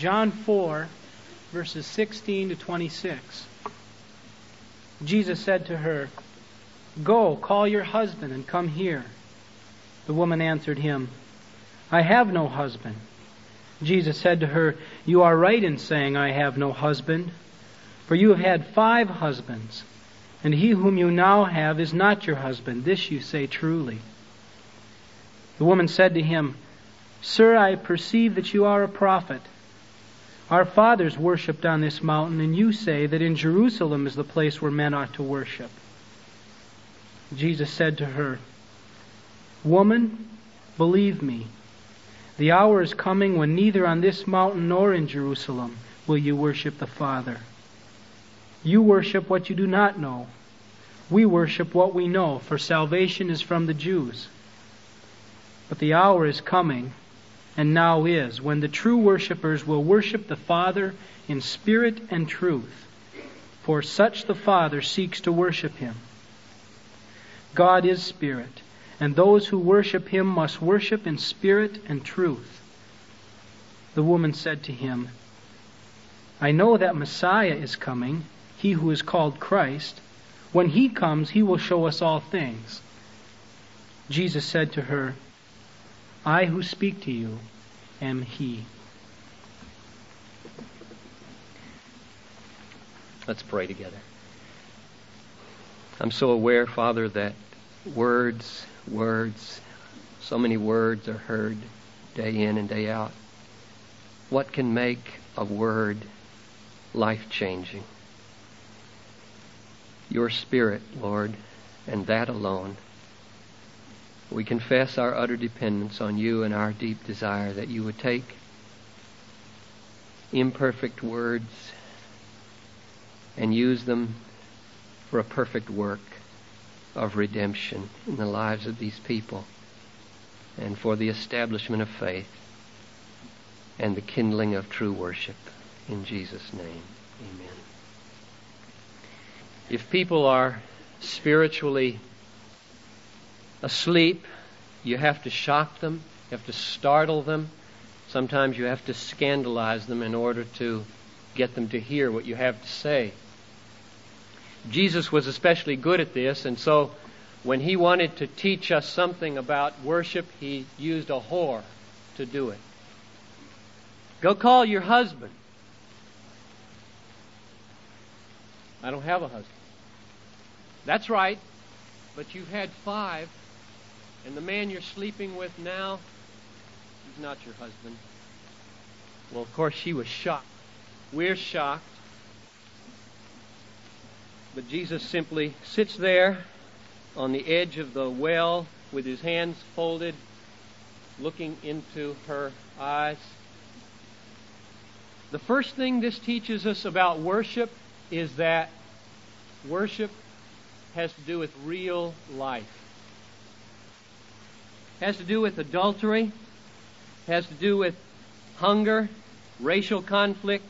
John 4, verses 16 to 26. Jesus said to her, Go, call your husband and come here. The woman answered him, I have no husband. Jesus said to her, You are right in saying, I have no husband, for you have had five husbands, and he whom you now have is not your husband. This you say truly. The woman said to him, Sir, I perceive that you are a prophet. Our fathers worshipped on this mountain, and you say that in Jerusalem is the place where men ought to worship. Jesus said to her, Woman, believe me, the hour is coming when neither on this mountain nor in Jerusalem will you worship the Father. You worship what you do not know. We worship what we know, for salvation is from the Jews. But the hour is coming, and now is, when the true worshippers will worship the Father in spirit and truth, for such the Father seeks to worship him. God is spirit, and those who worship him must worship in spirit and truth. The woman said to him, I know that Messiah is coming, he who is called Christ. When he comes, he will show us all things. Jesus said to her, I who speak to you am he. Let's pray together. I'm so aware, Father, that words, words, so many words are heard day in and day out. What can make a word life changing? Your Spirit, Lord, and that alone. We confess our utter dependence on you and our deep desire that you would take imperfect words and use them for a perfect work of redemption in the lives of these people and for the establishment of faith and the kindling of true worship. In Jesus' name, amen. If people are spiritually asleep, you have to shock them, you have to startle them. Sometimes you have to scandalize them in order to get them to hear what you have to say. Jesus was especially good at this, and so when he wanted to teach us something about worship, he used a whore to do it. Go call your husband. I don't have a husband. That's right, but you've had five, and the man you're sleeping with now, he's not your husband. Well, of course, she was shocked. We're shocked. But Jesus simply sits there on the edge of the well with his hands folded, looking into her eyes. The first thing this teaches us about worship is that worship has to do with real life. Has to do with adultery, has to do with hunger, racial conflict,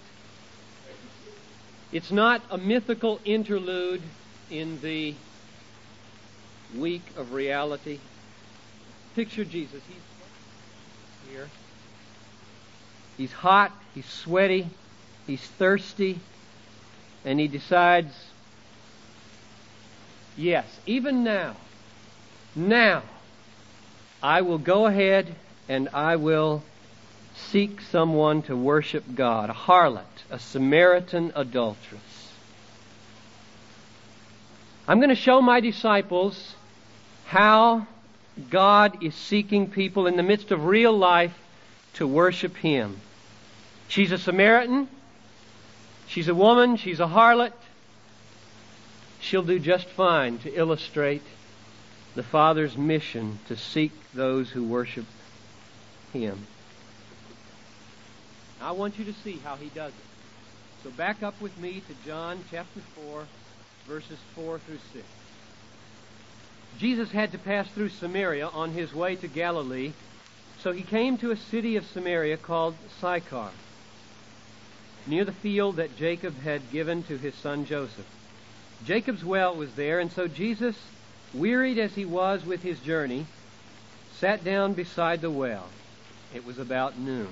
it's not a mythical interlude in the week of reality. Picture Jesus. He's here. He's hot, he's sweaty, he's thirsty, and he decides, yes, even now, now, I will go ahead and I will seek someone to worship God, a harlot, a Samaritan adulteress. I'm going to show my disciples how God is seeking people in the midst of real life to worship Him. She's a Samaritan. She's a woman. She's a harlot. She'll do just fine to illustrate the Father's mission to seek those who worship Him. I want you to see how he does it. So back up with me to John chapter 4, verses 4 through 6. Jesus had to pass through Samaria on his way to Galilee, so he came to a city of Samaria called Sychar, near the field that Jacob had given to his son Joseph. Jacob's well was there, and so Jesus, wearied as he was with his journey, sat down beside the well. It was about noon.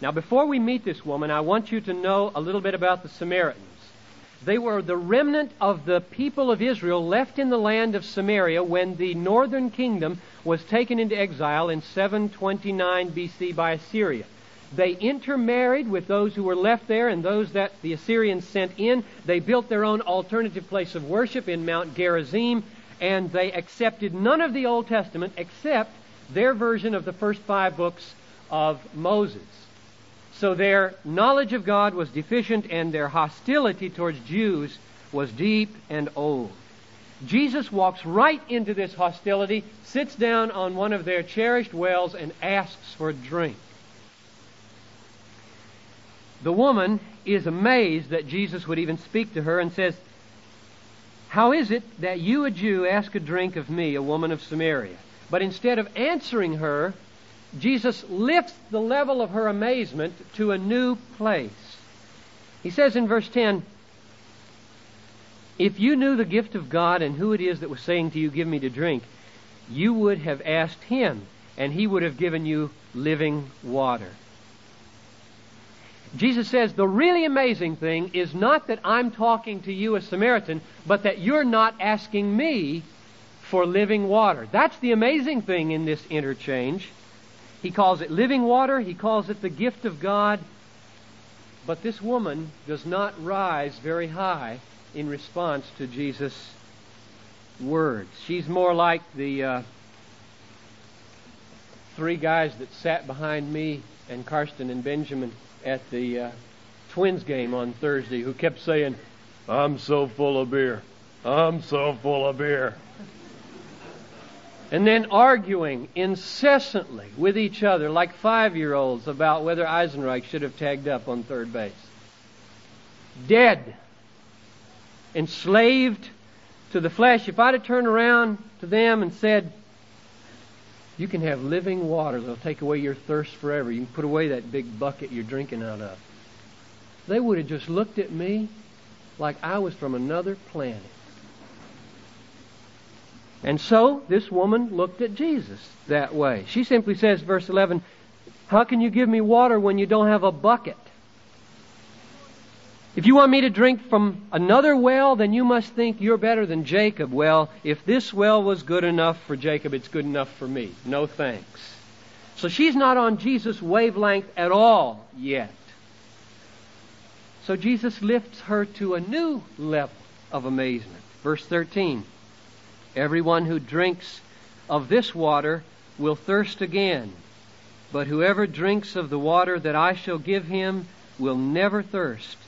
Now, before we meet this woman, I want you to know a little bit about the Samaritans. They were the remnant of the people of Israel left in the land of Samaria when the northern kingdom was taken into exile in 729 BC by Assyria. They intermarried with those who were left there and those that the Assyrians sent in. They built their own alternative place of worship in Mount Gerizim, and they accepted none of the Old Testament except their version of the first five books of Moses. So their knowledge of God was deficient and their hostility towards Jews was deep and old. Jesus walks right into this hostility, sits down on one of their cherished wells, and asks for a drink. The woman is amazed that Jesus would even speak to her and says, How is it that you, a Jew, ask a drink of me, a woman of Samaria? But instead of answering her, Jesus lifts the level of her amazement to a new place. He says in verse 10, If you knew the gift of God and who it is that was saying to you, Give me to drink, you would have asked him, and he would have given you living water. Jesus says the really amazing thing is not that I'm talking to you, a Samaritan, but that you're not asking me for living water. That's the amazing thing in this interchange. He calls it living water, he calls it the gift of God. But this woman does not rise very high in response to Jesus' words. She's more like the uh, three guys that sat behind me and Karsten and Benjamin at the uh, Twins game on Thursday who kept saying, I'm so full of beer. I'm so full of beer and then arguing incessantly with each other like five year olds about whether Eisenreich should have tagged up on third base. Dead. Enslaved to the flesh. If I'd have turned around to them and said, You can have living water that'll take away your thirst forever. You can put away that big bucket you're drinking out of. They would have just looked at me like I was from another planet. And so this woman looked at Jesus that way. She simply says, verse 11, How can you give me water when you don't have a bucket? If you want me to drink from another well, then you must think you're better than Jacob. Well, if this well was good enough for Jacob, it's good enough for me. No thanks. So she's not on Jesus' wavelength at all yet. So Jesus lifts her to a new level of amazement. Verse 13. Everyone who drinks of this water will thirst again, but whoever drinks of the water that I shall give him will never thirst.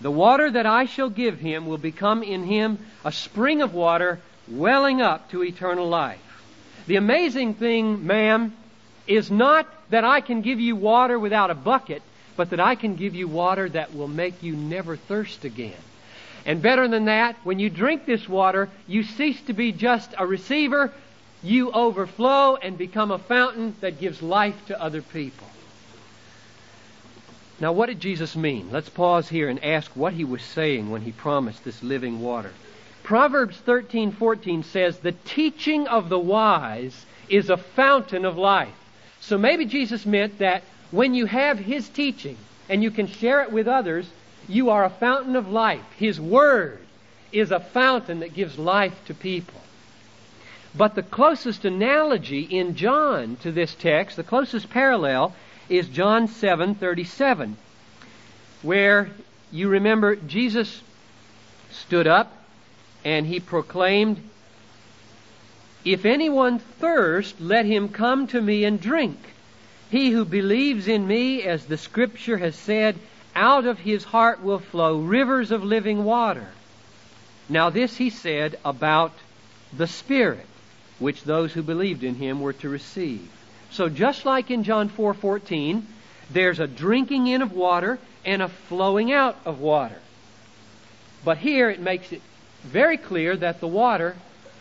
The water that I shall give him will become in him a spring of water welling up to eternal life. The amazing thing, ma'am, is not that I can give you water without a bucket, but that I can give you water that will make you never thirst again. And better than that, when you drink this water, you cease to be just a receiver. You overflow and become a fountain that gives life to other people. Now, what did Jesus mean? Let's pause here and ask what he was saying when he promised this living water. Proverbs 13:14 says, "The teaching of the wise is a fountain of life." So maybe Jesus meant that when you have his teaching and you can share it with others, you are a fountain of life. His Word is a fountain that gives life to people. But the closest analogy in John to this text, the closest parallel, is John 7:37, where you remember Jesus stood up and he proclaimed, "If anyone thirst, let him come to me and drink. He who believes in me, as the scripture has said, out of his heart will flow rivers of living water. Now, this he said about the Spirit, which those who believed in him were to receive. So, just like in John 4:14, there's a drinking in of water and a flowing out of water. But here it makes it very clear that the water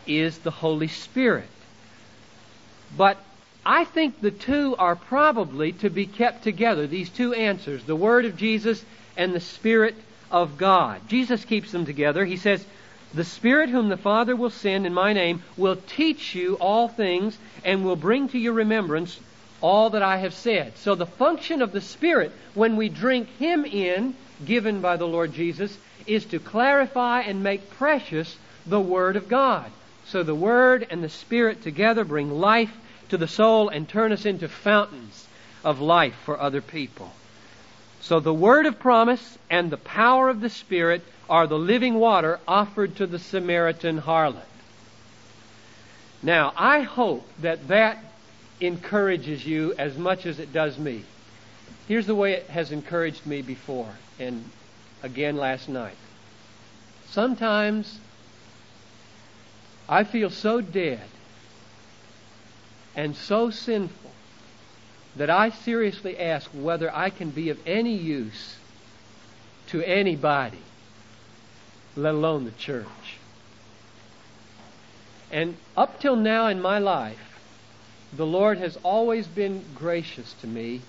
is the Holy Spirit. But I think the two are probably to be kept together, these two answers, the Word of Jesus and the Spirit of God. Jesus keeps them together. He says, The Spirit whom the Father will send in my name will teach you all things and will bring to your remembrance all that I have said. So the function of the Spirit, when we drink Him in, given by the Lord Jesus, is to clarify and make precious the Word of God. So the Word and the Spirit together bring life to the soul and turn us into fountains of life for other people. So the Word of promise and the power of the Spirit are the living water offered to the Samaritan harlot. Now, I hope that that encourages you as much as it does me. Here's the way it has encouraged me before, and again last night. Sometimes I feel so dead and so sinful that I seriously ask whether I can be of any use to anybody, let alone the church. And up till now in my life, the Lord has always been gracious to me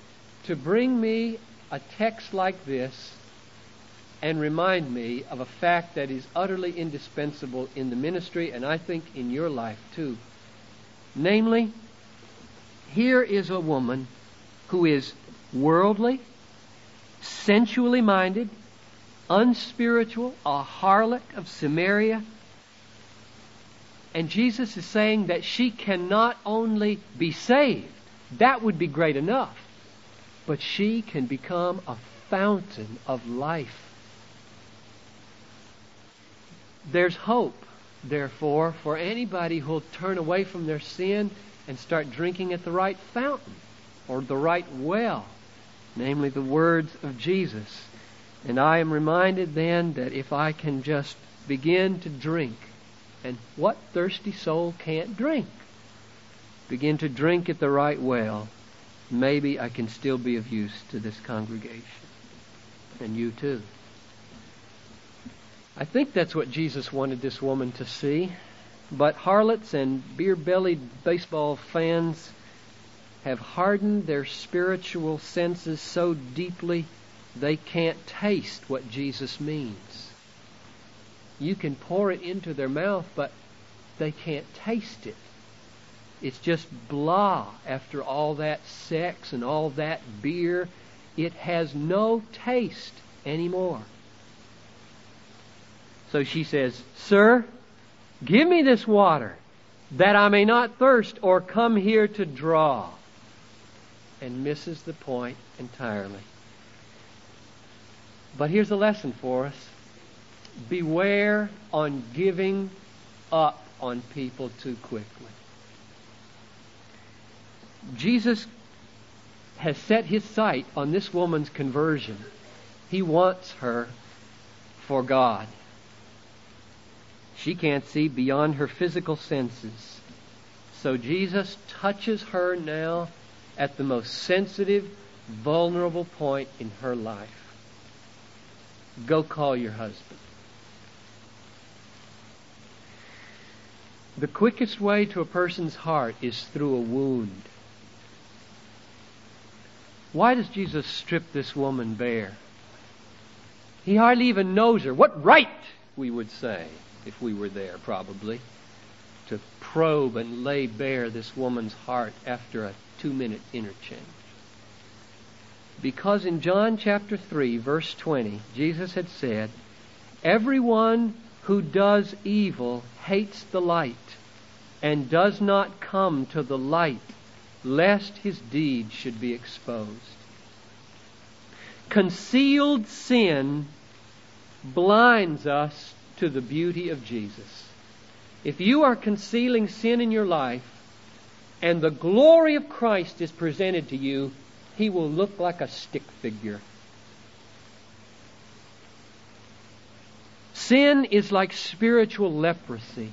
to bring me a text like this and remind me of a fact that is utterly indispensable in the ministry and I think in your life too. Namely, here is a woman who is worldly, sensually minded, unspiritual, a harlot of Samaria. And Jesus is saying that she can not only be saved, that would be great enough, but she can become a fountain of life. There's hope, therefore, for anybody who'll turn away from their sin and start drinking at the right fountain or the right well, namely the words of Jesus. And I am reminded then that if I can just begin to drink, and what thirsty soul can't drink? Begin to drink at the right well, maybe I can still be of use to this congregation. And you too. I think that's what Jesus wanted this woman to see. But harlots and beer bellied baseball fans have hardened their spiritual senses so deeply they can't taste what Jesus means. You can pour it into their mouth, but they can't taste it. It's just blah after all that sex and all that beer. It has no taste anymore. So she says, Sir, give me this water that I may not thirst or come here to draw. And misses the point entirely. But here's a lesson for us beware on giving up on people too quickly. Jesus has set his sight on this woman's conversion. He wants her for God. She can't see beyond her physical senses. So Jesus touches her now at the most sensitive, vulnerable point in her life. Go call your husband. The quickest way to a person's heart is through a wound. Why does Jesus strip this woman bare? He hardly even knows her. What right, we would say, if we were there, probably, to probe and lay bare this woman's heart after a two minute interchange? Because in John chapter 3, verse 20, Jesus had said, Everyone who does evil hates the light and does not come to the light lest his deeds should be exposed. Concealed sin blinds us to the beauty of Jesus. If you are concealing sin in your life and the glory of Christ is presented to you, he will look like a stick figure. Sin is like spiritual leprosy.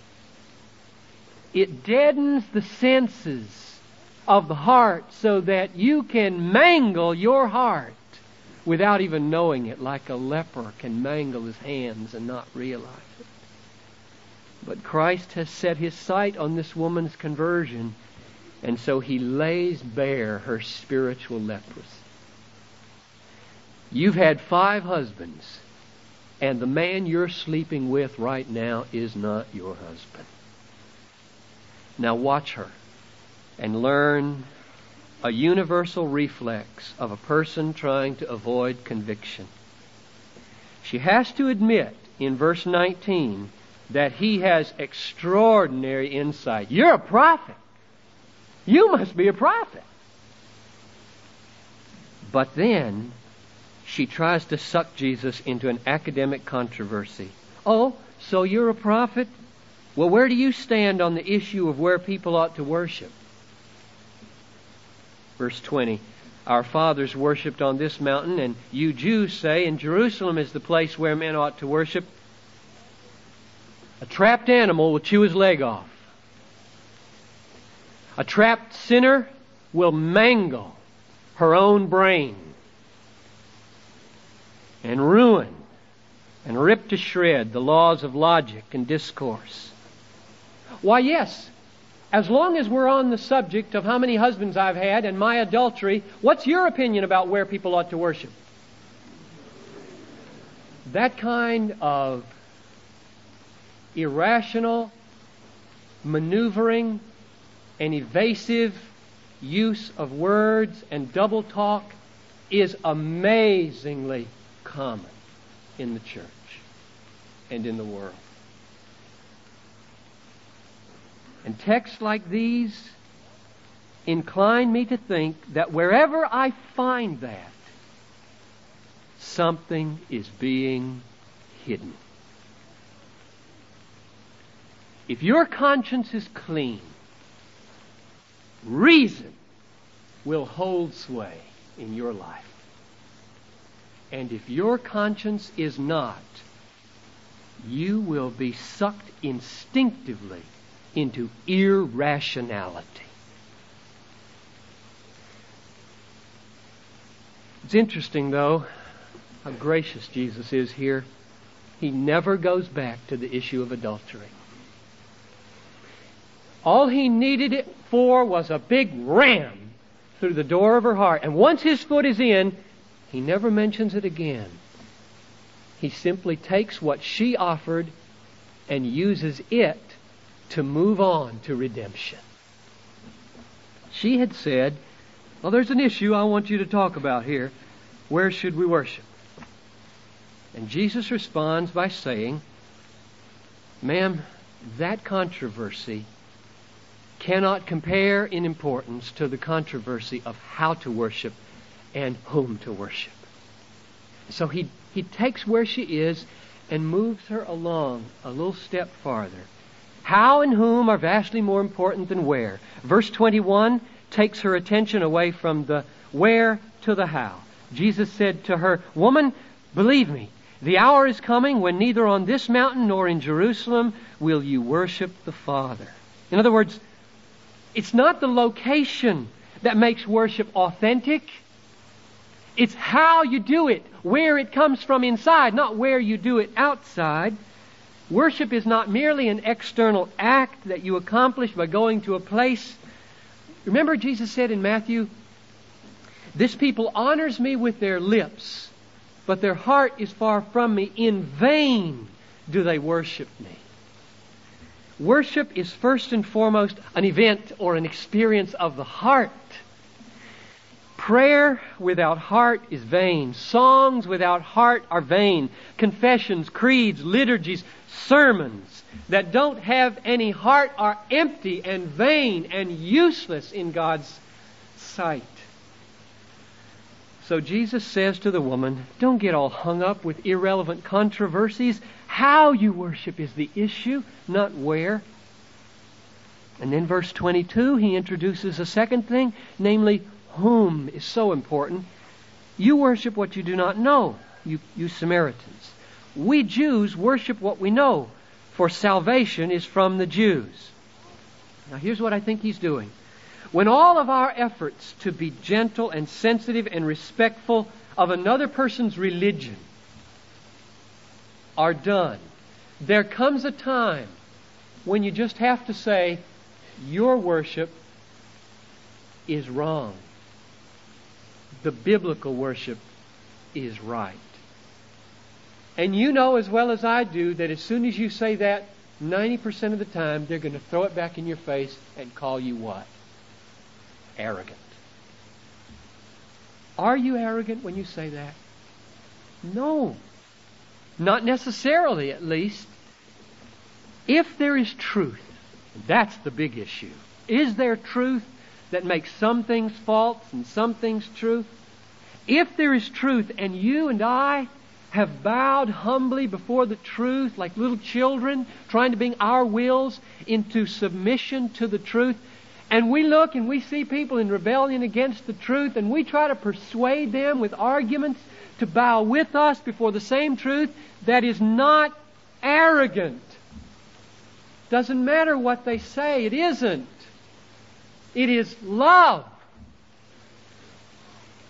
It deadens the senses of the heart so that you can mangle your heart without even knowing it, like a leper can mangle his hands and not realize it. But Christ has set his sight on this woman's conversion, and so he lays bare her spiritual leprosy. You've had five husbands, and the man you're sleeping with right now is not your husband. Now watch her and learn a universal reflex of a person trying to avoid conviction. She has to admit in verse 19 that he has extraordinary insight. You're a prophet. You must be a prophet. But then she tries to suck Jesus into an academic controversy. Oh, so you're a prophet? Well, where do you stand on the issue of where people ought to worship? Verse 20 Our fathers worshipped on this mountain, and you Jews say, in Jerusalem is the place where men ought to worship. A trapped animal will chew his leg off. A trapped sinner will mangle her own brain and ruin and rip to shred the laws of logic and discourse. Why, yes, as long as we're on the subject of how many husbands I've had and my adultery, what's your opinion about where people ought to worship? That kind of irrational maneuvering and evasive use of words and double talk is amazingly common in the church and in the world. And texts like these incline me to think that wherever I find that, something is being hidden. If your conscience is clean, reason will hold sway in your life. And if your conscience is not, you will be sucked instinctively into irrationality. It's interesting, though, how gracious Jesus is here. He never goes back to the issue of adultery. All he needed it for was a big ram through the door of her heart. And once his foot is in, he never mentions it again. He simply takes what she offered and uses it to move on to redemption. She had said, Well, there's an issue I want you to talk about here. Where should we worship? And Jesus responds by saying, Ma'am, that controversy cannot compare in importance to the controversy of how to worship and whom to worship. So he, he takes where she is and moves her along a little step farther how and whom are vastly more important than where. Verse 21 takes her attention away from the where to the how. Jesus said to her, Woman, believe me, the hour is coming when neither on this mountain nor in Jerusalem will you worship the Father. In other words, it's not the location that makes worship authentic. It's how you do it, where it comes from inside, not where you do it outside. Worship is not merely an external act that you accomplish by going to a place. Remember, Jesus said in Matthew, This people honors me with their lips, but their heart is far from me. In vain do they worship me. Worship is first and foremost an event or an experience of the heart. Prayer without heart is vain. Songs without heart are vain. Confessions, creeds, liturgies, sermons that don't have any heart are empty and vain and useless in God's sight. So Jesus says to the woman, Don't get all hung up with irrelevant controversies. How you worship is the issue, not where. And then verse 22, he introduces a second thing, namely, whom is so important. You worship what you do not know, you, you Samaritans. We Jews worship what we know, for salvation is from the Jews. Now, here's what I think he's doing. When all of our efforts to be gentle and sensitive and respectful of another person's religion are done, there comes a time when you just have to say, Your worship is wrong. The biblical worship is right. And you know as well as I do that as soon as you say that, 90% of the time they're going to throw it back in your face and call you what? Arrogant. Are you arrogant when you say that? No. Not necessarily, at least. If there is truth, that's the big issue. Is there truth that makes some things false and some things true? If there is truth and you and I have bowed humbly before the truth like little children, trying to bring our wills into submission to the truth, and we look and we see people in rebellion against the truth, and we try to persuade them with arguments to bow with us before the same truth that is not arrogant. Doesn't matter what they say, it isn't. It is love.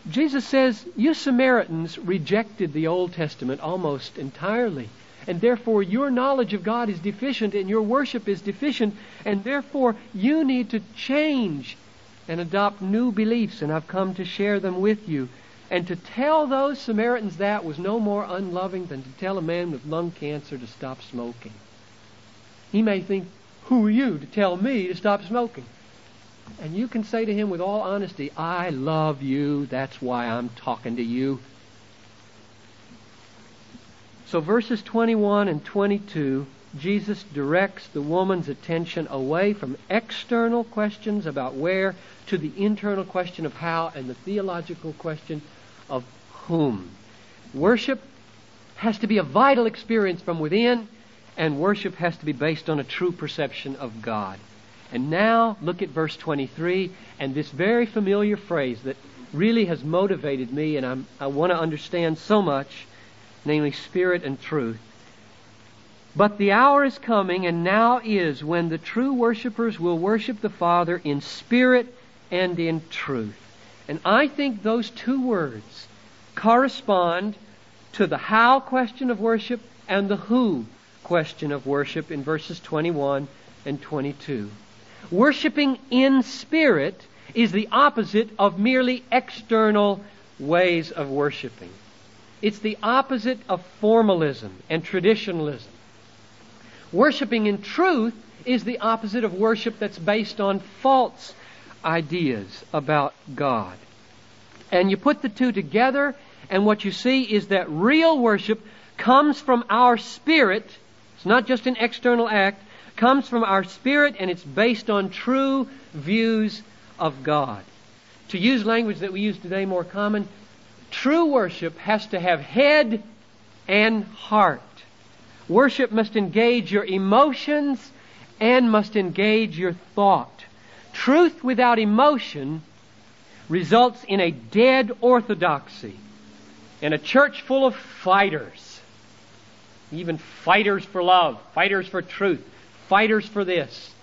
Jesus says, You Samaritans rejected the Old Testament almost entirely. And therefore, your knowledge of God is deficient and your worship is deficient. And therefore, you need to change and adopt new beliefs. And I've come to share them with you. And to tell those Samaritans that was no more unloving than to tell a man with lung cancer to stop smoking. He may think, Who are you to tell me to stop smoking? And you can say to him with all honesty, I love you. That's why I'm talking to you. So, verses 21 and 22, Jesus directs the woman's attention away from external questions about where to the internal question of how and the theological question of whom. Worship has to be a vital experience from within, and worship has to be based on a true perception of God. And now look at verse 23 and this very familiar phrase that really has motivated me and I'm, i want to understand so much, namely spirit and truth. But the hour is coming and now is when the true worshippers will worship the Father in spirit and in truth. And I think those two words correspond to the how question of worship and the who question of worship in verses 21 and 22. Worshipping in spirit is the opposite of merely external ways of worshiping. It's the opposite of formalism and traditionalism. Worshipping in truth is the opposite of worship that's based on false ideas about God. And you put the two together, and what you see is that real worship comes from our spirit. It's not just an external act, comes from our spirit and it's based on true views of God. To use language that we use today more common, true worship has to have head and heart. Worship must engage your emotions and must engage your thought. Truth without emotion results in a dead orthodoxy, in a church full of fighters, even fighters for love, fighters for truth, fighters for this.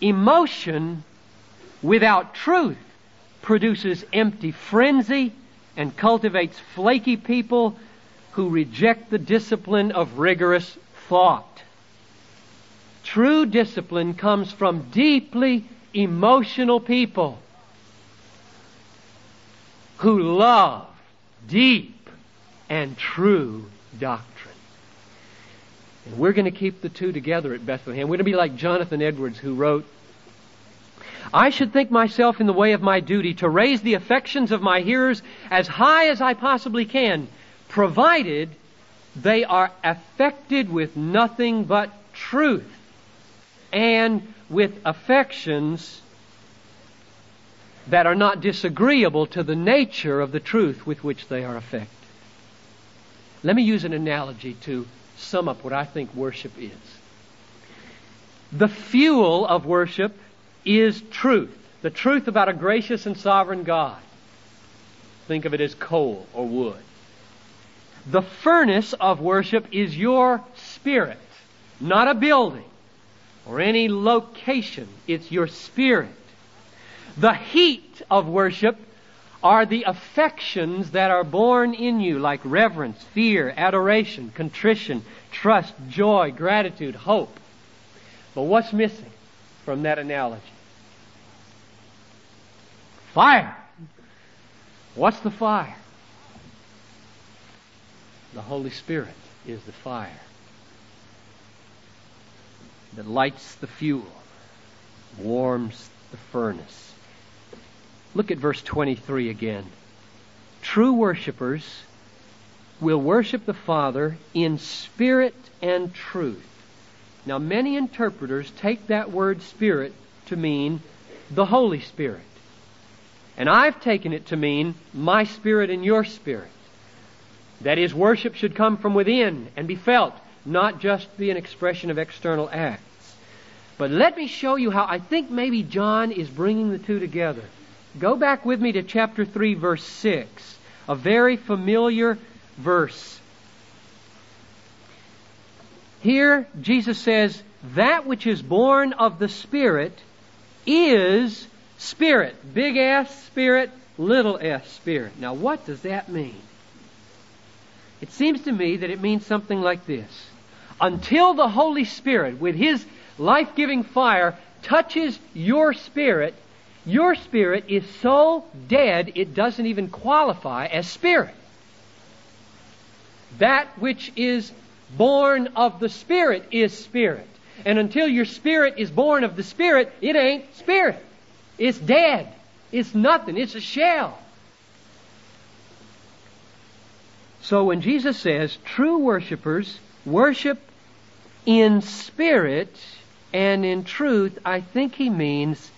Emotion without truth produces empty frenzy and cultivates flaky people who reject the discipline of rigorous thought. True discipline comes from deeply emotional people who love deep and true doctrine. And we're going to keep the two together at Bethlehem. We're going to be like Jonathan Edwards, who wrote, I should think myself in the way of my duty to raise the affections of my hearers as high as I possibly can, provided they are affected with nothing but truth and with affections that are not disagreeable to the nature of the truth with which they are affected. Let me use an analogy to sum up what I think worship is. The fuel of worship is truth. The truth about a gracious and sovereign God. Think of it as coal or wood. The furnace of worship is your spirit, not a building or any location. It's your spirit. The heat of worship are the affections that are born in you, like reverence, fear, adoration, contrition, trust, joy, gratitude, hope. But what's missing from that analogy? Fire. What's the fire? The Holy Spirit is the fire that lights the fuel, warms the furnace. Look at verse 23 again. True worshippers will worship the Father in spirit and truth. Now, many interpreters take that word spirit to mean the Holy Spirit. And I've taken it to mean my spirit and your spirit. That is, worship should come from within and be felt, not just be an expression of external acts. But let me show you how I think maybe John is bringing the two together. Go back with me to chapter 3, verse 6, a very familiar verse. Here, Jesus says, That which is born of the Spirit is Spirit. Big S, Spirit, little s, Spirit. Now, what does that mean? It seems to me that it means something like this. Until the Holy Spirit, with His life giving fire, touches your spirit, your spirit is so dead it doesn't even qualify as spirit. That which is born of the Spirit is spirit. And until your spirit is born of the Spirit, it ain't spirit. It's dead. It's nothing. It's a shell. So when Jesus says true worshippers worship in spirit and in truth, I think he means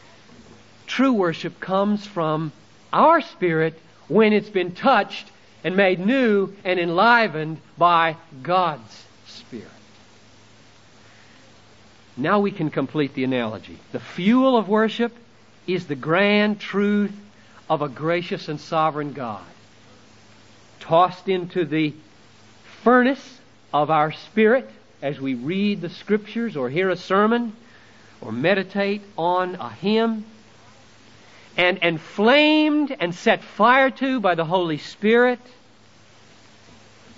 true worship comes from our spirit when it's been touched and made new and enlivened by God's Spirit. Now we can complete the analogy. The fuel of worship is the grand truth of a gracious and sovereign God. Tossed into the furnace of our spirit as we read the scriptures or hear a sermon or meditate on a hymn and inflamed and set fire to by the Holy Spirit,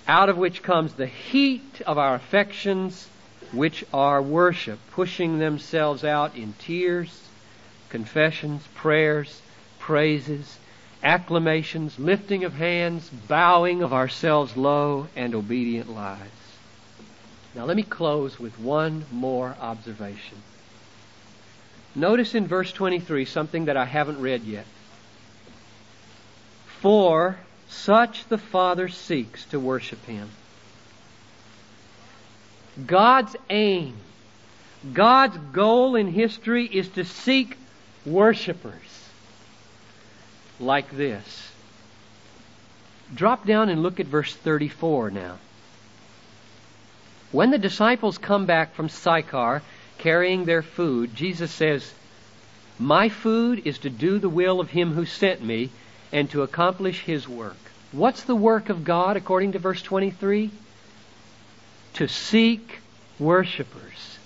out of which comes the heat of our affections, which are worship, pushing themselves out in tears, confessions, prayers, praises, acclamations, lifting of hands, bowing of ourselves low, and obedient lives. Now let me close with one more observation. Notice in verse 23 something that I haven't read yet. For such the Father seeks to worship Him. God's aim, God's goal in history is to seek worshipers like this. Drop down and look at verse 34 now. When the disciples come back from Sychar carrying their food, Jesus says, My food is to do the will of him who sent me and to accomplish his work. What's the work of God according to verse 23? To seek worshipers.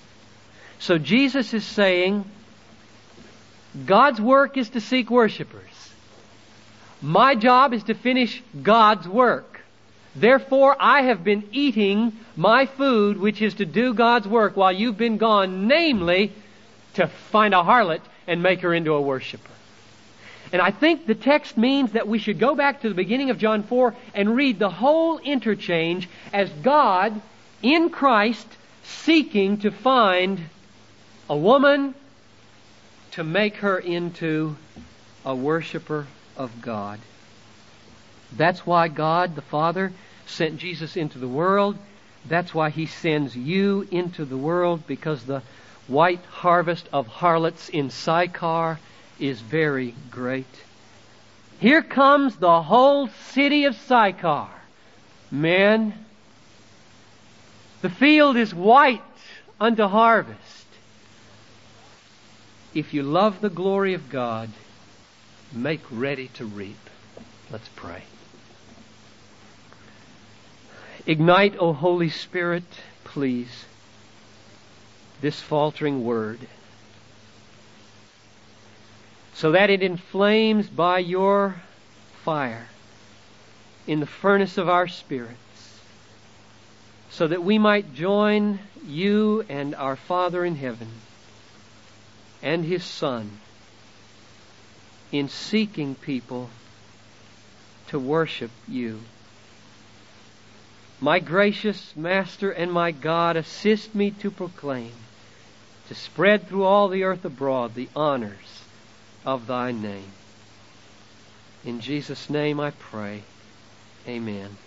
So Jesus is saying, God's work is to seek worshipers. My job is to finish God's work. Therefore, I have been eating my food, which is to do God's work while you've been gone, namely, to find a harlot and make her into a worshiper. And I think the text means that we should go back to the beginning of John 4 and read the whole interchange as God in Christ seeking to find a woman to make her into a worshiper of God. That's why God the Father sent Jesus into the world. That's why He sends you into the world because the white harvest of harlots in Sychar is very great. Here comes the whole city of Sychar. Men, the field is white unto harvest. If you love the glory of God, make ready to reap. Let's pray. Ignite, O Holy Spirit, please, this faltering word, so that it inflames by your fire in the furnace of our spirits, so that we might join you and our Father in heaven and his Son in seeking people to worship you. My gracious Master and my God, assist me to proclaim, to spread through all the earth abroad the honors of thy name. In Jesus' name I pray. Amen.